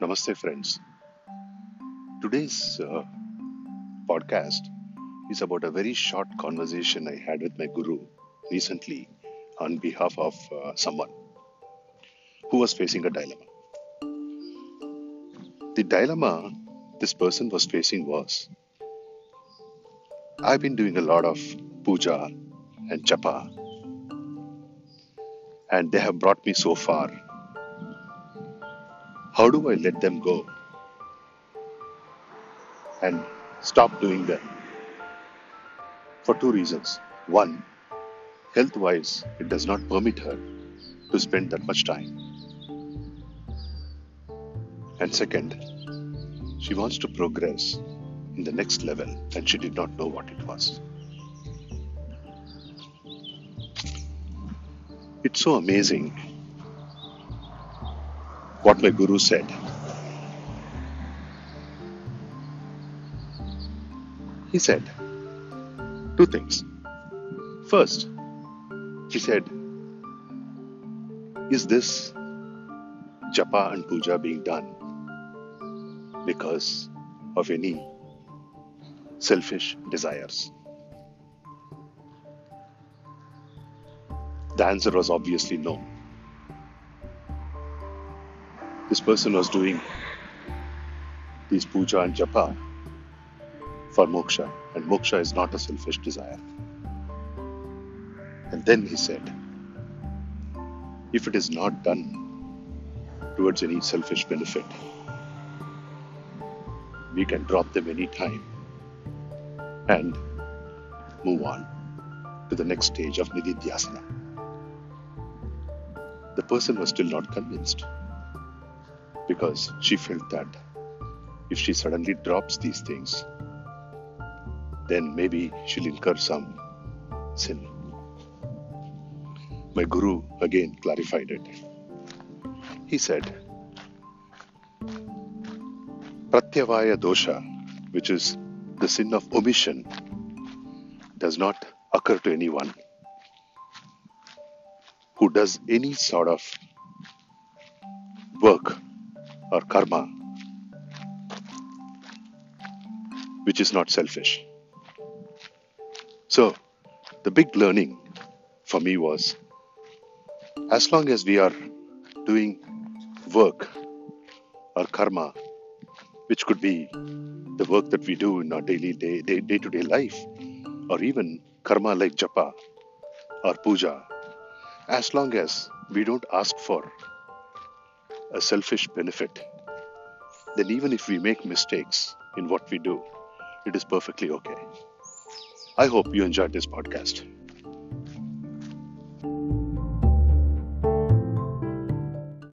Namaste, friends. Today's uh, podcast is about a very short conversation I had with my guru recently on behalf of uh, someone who was facing a dilemma. The dilemma this person was facing was I've been doing a lot of puja and japa, and they have brought me so far how do I let them go and stop doing them? For two reasons. One, health wise, it does not permit her to spend that much time. And second, she wants to progress in the next level and she did not know what it was. It's so amazing what my guru said. He said two things. First, he said, Is this japa and puja being done because of any selfish desires? The answer was obviously no this person was doing these puja and japa for moksha, and moksha is not a selfish desire. And then he said, if it is not done towards any selfish benefit, we can drop them any time and move on to the next stage of nididhyasana. The person was still not convinced because she felt that if she suddenly drops these things, then maybe she'll incur some sin. My guru again clarified it. He said, Pratyavaya dosha, which is the sin of omission, does not occur to anyone who does any sort of work or karma, which is not selfish. So, the big learning for me was as long as we are doing work or karma, which could be the work that we do in our daily day, day, day-to-day life, or even karma like japa or puja, as long as we don't ask for a selfish benefit, then even if we make mistakes in what we do, it is perfectly okay. I hope you enjoyed this podcast.